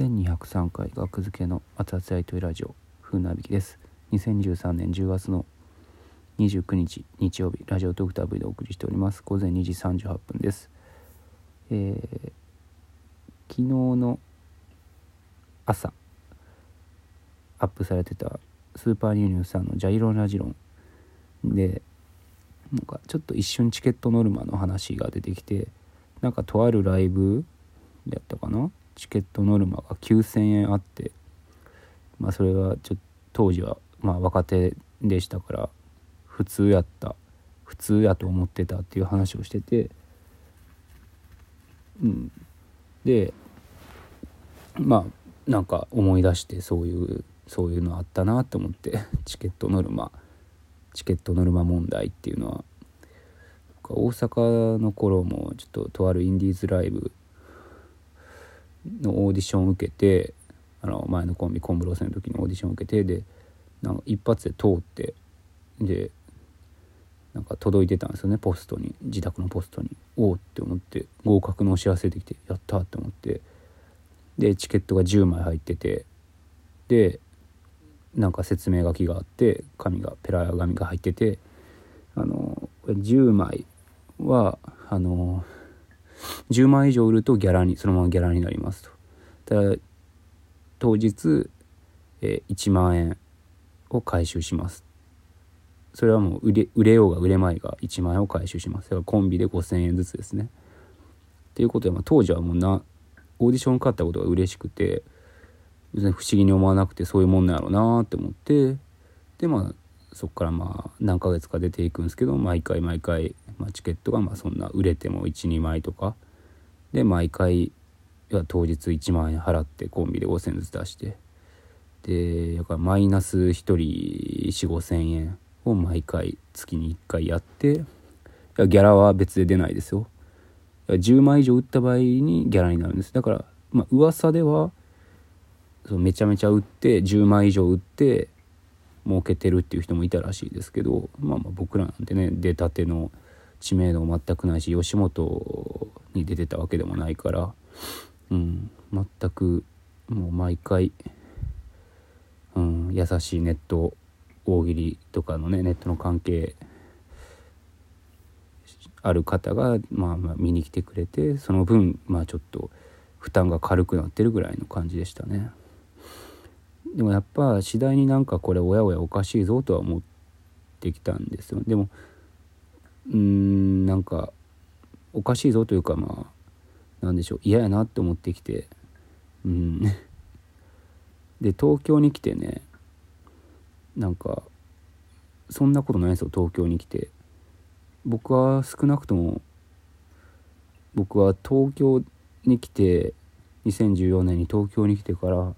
1203回学付けの熱々やいといラジオ風なびきです。2023年10月の29日日曜日ラジオトークタブでお送りしております。午前2時38分です。えー、昨日の朝アップされてたスーパーニューニューさんのジャイロンラジロンでなんかちょっと一瞬チケットノルマの話が出てきてなんかとあるライブやったかなチケットノルマが9,000円あってまあそれがちょっ当時はまあ若手でしたから普通やった普通やと思ってたっていう話をしててうん。でまあなんか思い出してそういうそういうのあったなと思ってチケットノルマチケットノルマ問題っていうのは大阪の頃もちょっととあるインディーズライブのオーディションを受けてあの前のコンビコンブロスの時にオーディションを受けてでなんか一発で通ってでなんか届いてたんですよねポストに自宅のポストに。おおって思って合格のお知らせできてやったって思ってでチケットが10枚入っててでなんか説明書きがあって紙がペラ紙が入っててあの10枚はあの10万以上売るとギャラにそのままギャラになりますと。ただ当日、えー、1万円を回収します。それはもう売れ売れようが売れまいが1万円を回収します。だからコンビで5,000円ずつですね。っていうことで、まあ、当時はもうなオーディション受かったことが嬉しくて別に不思議に思わなくてそういうもんなんやろうなって思ってでまあそこからまあ何ヶ月か出ていくんですけど毎回毎回、まあ、チケットがまあそんな売れても12枚とか。で毎回は当日1万円払ってコンビで5,000ずつ出して。でだからマイナス1人4,5,000円を毎回月に1回やって。ギャラは別で出ないですよ。10万以上売った場合にギャラになるんです。だからまあ噂ではそうめちゃめちゃ売って10万以上売って儲けてるっていう人もいたらしいですけど、まあ、まあ僕らなんてね出たての知名度も全くないし吉本に出てたわけでもないから、うん、全くもう毎回、うん、優しいネット大喜利とかのねネットの関係ある方が、まあ、まあ見に来てくれてその分まあちょっと負担が軽くなってるぐらいの感じでしたね。でもやっぱ次第になんかこれおやおやおかしいぞとは思ってきたんですよ。でもうーんなんかおかしいぞというかまあなんでしょう嫌やなって思ってきてうん。で東京に来てねなんかそんなことないですよ東京に来て。僕は少なくとも僕は東京に来て2014年に東京に来てから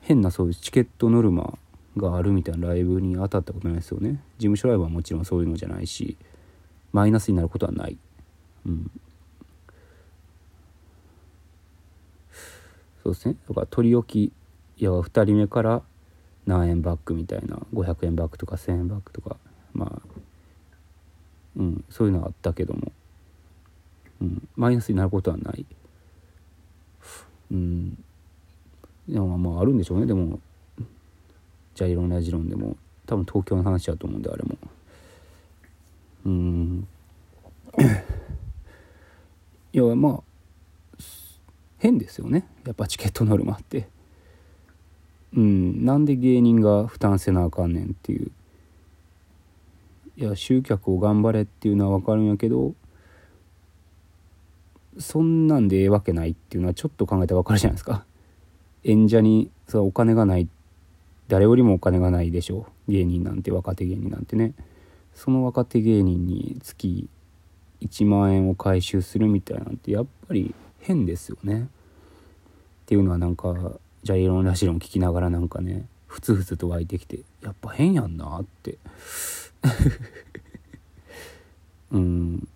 変なそういうチケットノルマがあるみたいなライブに当たったことないですよね。事務所ライブはもちろんそういうのじゃないしマイナスになることはない。うん。そうですね。だから取り置きや2人目から何円バックみたいな500円バックとか1,000円バックとかまあうんそういうのはあったけども、うん、マイナスになることはない。うん。でもまああるんでしょうね。でもジャイロンラジロンでも。多分東京の話だと思うんであれも。うん。いやまあ変ですよね。やっぱチケットノルマって。うん。なんで芸人が負担せなあかんねんっていう。いや集客を頑張れっていうのは分かるんやけどそんなんでええわけないっていうのはちょっと考えたら分かるじゃないですか。演者にそお金がない誰よりもお金がないでしょう。芸人なんて若手芸人なんてね。その若手芸人に月1万円を回収するみたいなんてやっぱり変ですよね。っていうのはなんかジャイロンラジロン聞きながらなんかねふつふつと湧いてきてやっぱ変やんなって。うん。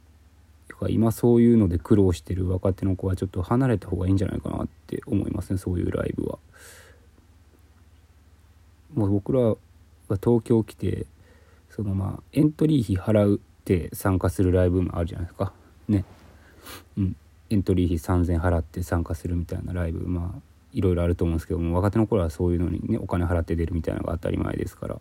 とか今そういうので苦労してる若手の子はちょっと離れた方がいいんじゃないかなって思いますねそういうライブは。もう僕らが東京来てそのまあエントリー費払うって参加するライブもあるじゃないですか。ね。うん。エントリー費3,000払って参加するみたいなライブまあいろいろあると思うんですけども若手の頃はそういうのにねお金払って出るみたいなのが当たり前ですから。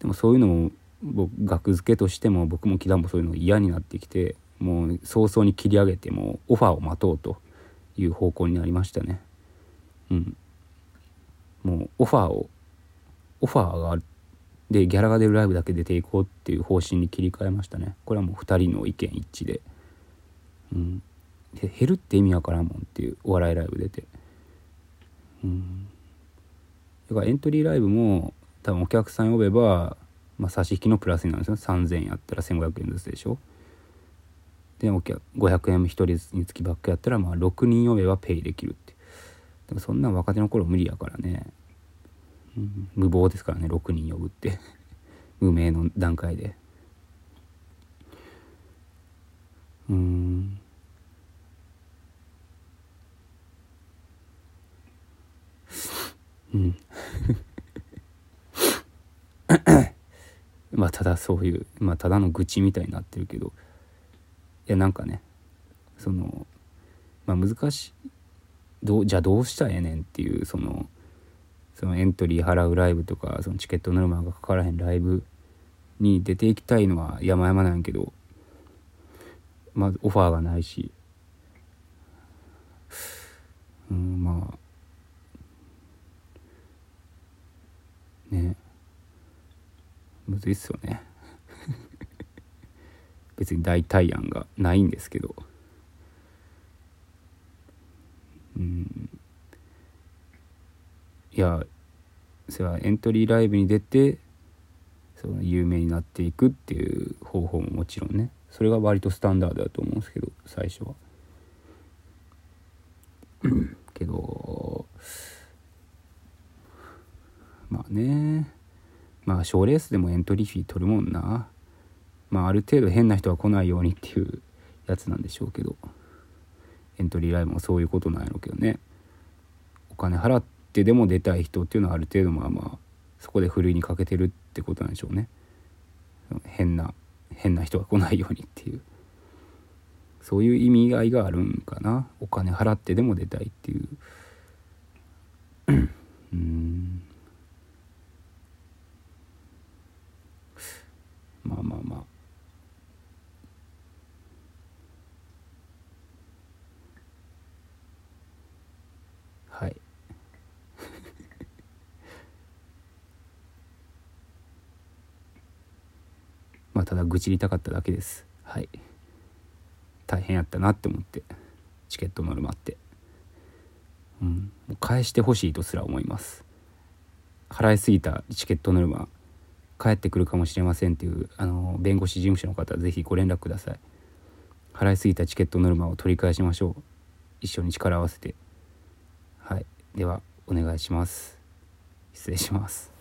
でもそういうのを僕額付けとしても僕も木田もそういうの嫌になってきてもう早々に切り上げてもオファーを待とうという方向になりましたね。うん。もうオファーをオファーがある。でギャラが出るライブだけ出ていこうっていう方針に切り替えましたね。これはもう2人の意見一致で。うん。で減るって意味わからんもんっていうお笑いライブ出て。うん。だからエントリーライブも多分お客さん呼べば、まあ、差し引きのプラスになるんですよ。3000円やったら1500円ずつでしょ。で500円1人につきバックやったらまあ6人呼べばペイできるって。でもそんな若手の頃無理やからね、うん、無謀ですからね6人呼ぶって。無名の段階で。うん。うん。まあただそういうまあただの愚痴みたいになってるけど。やなんかねそのまあ難しいどうじゃあどうしたらええねんっていうそのそのエントリー払うライブとかそのチケットノルマがかからへんライブに出ていきたいのは山々なんやけどまずオファーがないし。うんまあ。ね。むずいっすよね。別に代替案がないんですけど。うん。いやそれはエントリーライブに出てその有名になっていくっていう方法ももちろんね。それが割とスタンダードだと思うんですけど最初は。けどまあね。まあ賞レースでもエントリーフィー取るもんな。まあある程度変な人が来ないようにっていうやつなんでしょうけどエントリーライブもそういうことなんやろうけどね。お金払ってでも出たい人っていうのはある程度まあまあそこでふるいにかけてるってことなんでしょうね。変な変な人が来ないようにっていう。そういう意味合いがあるんかな。お金払ってでも出たいっていう。うんまあまあまあはいまあただ愚痴りたかっただけです。はい。大変やったなって思ってチケットノルマってうん。もう返してほしいとすら思います。払いすぎたチケットノルマ帰ってくるかもしれませんっていうあの弁護士事務所の方ぜひご連絡ください。払いすぎたチケットノルマを取り返しましょう。一緒に力を合わせて。はい。ではお願いします。失礼します。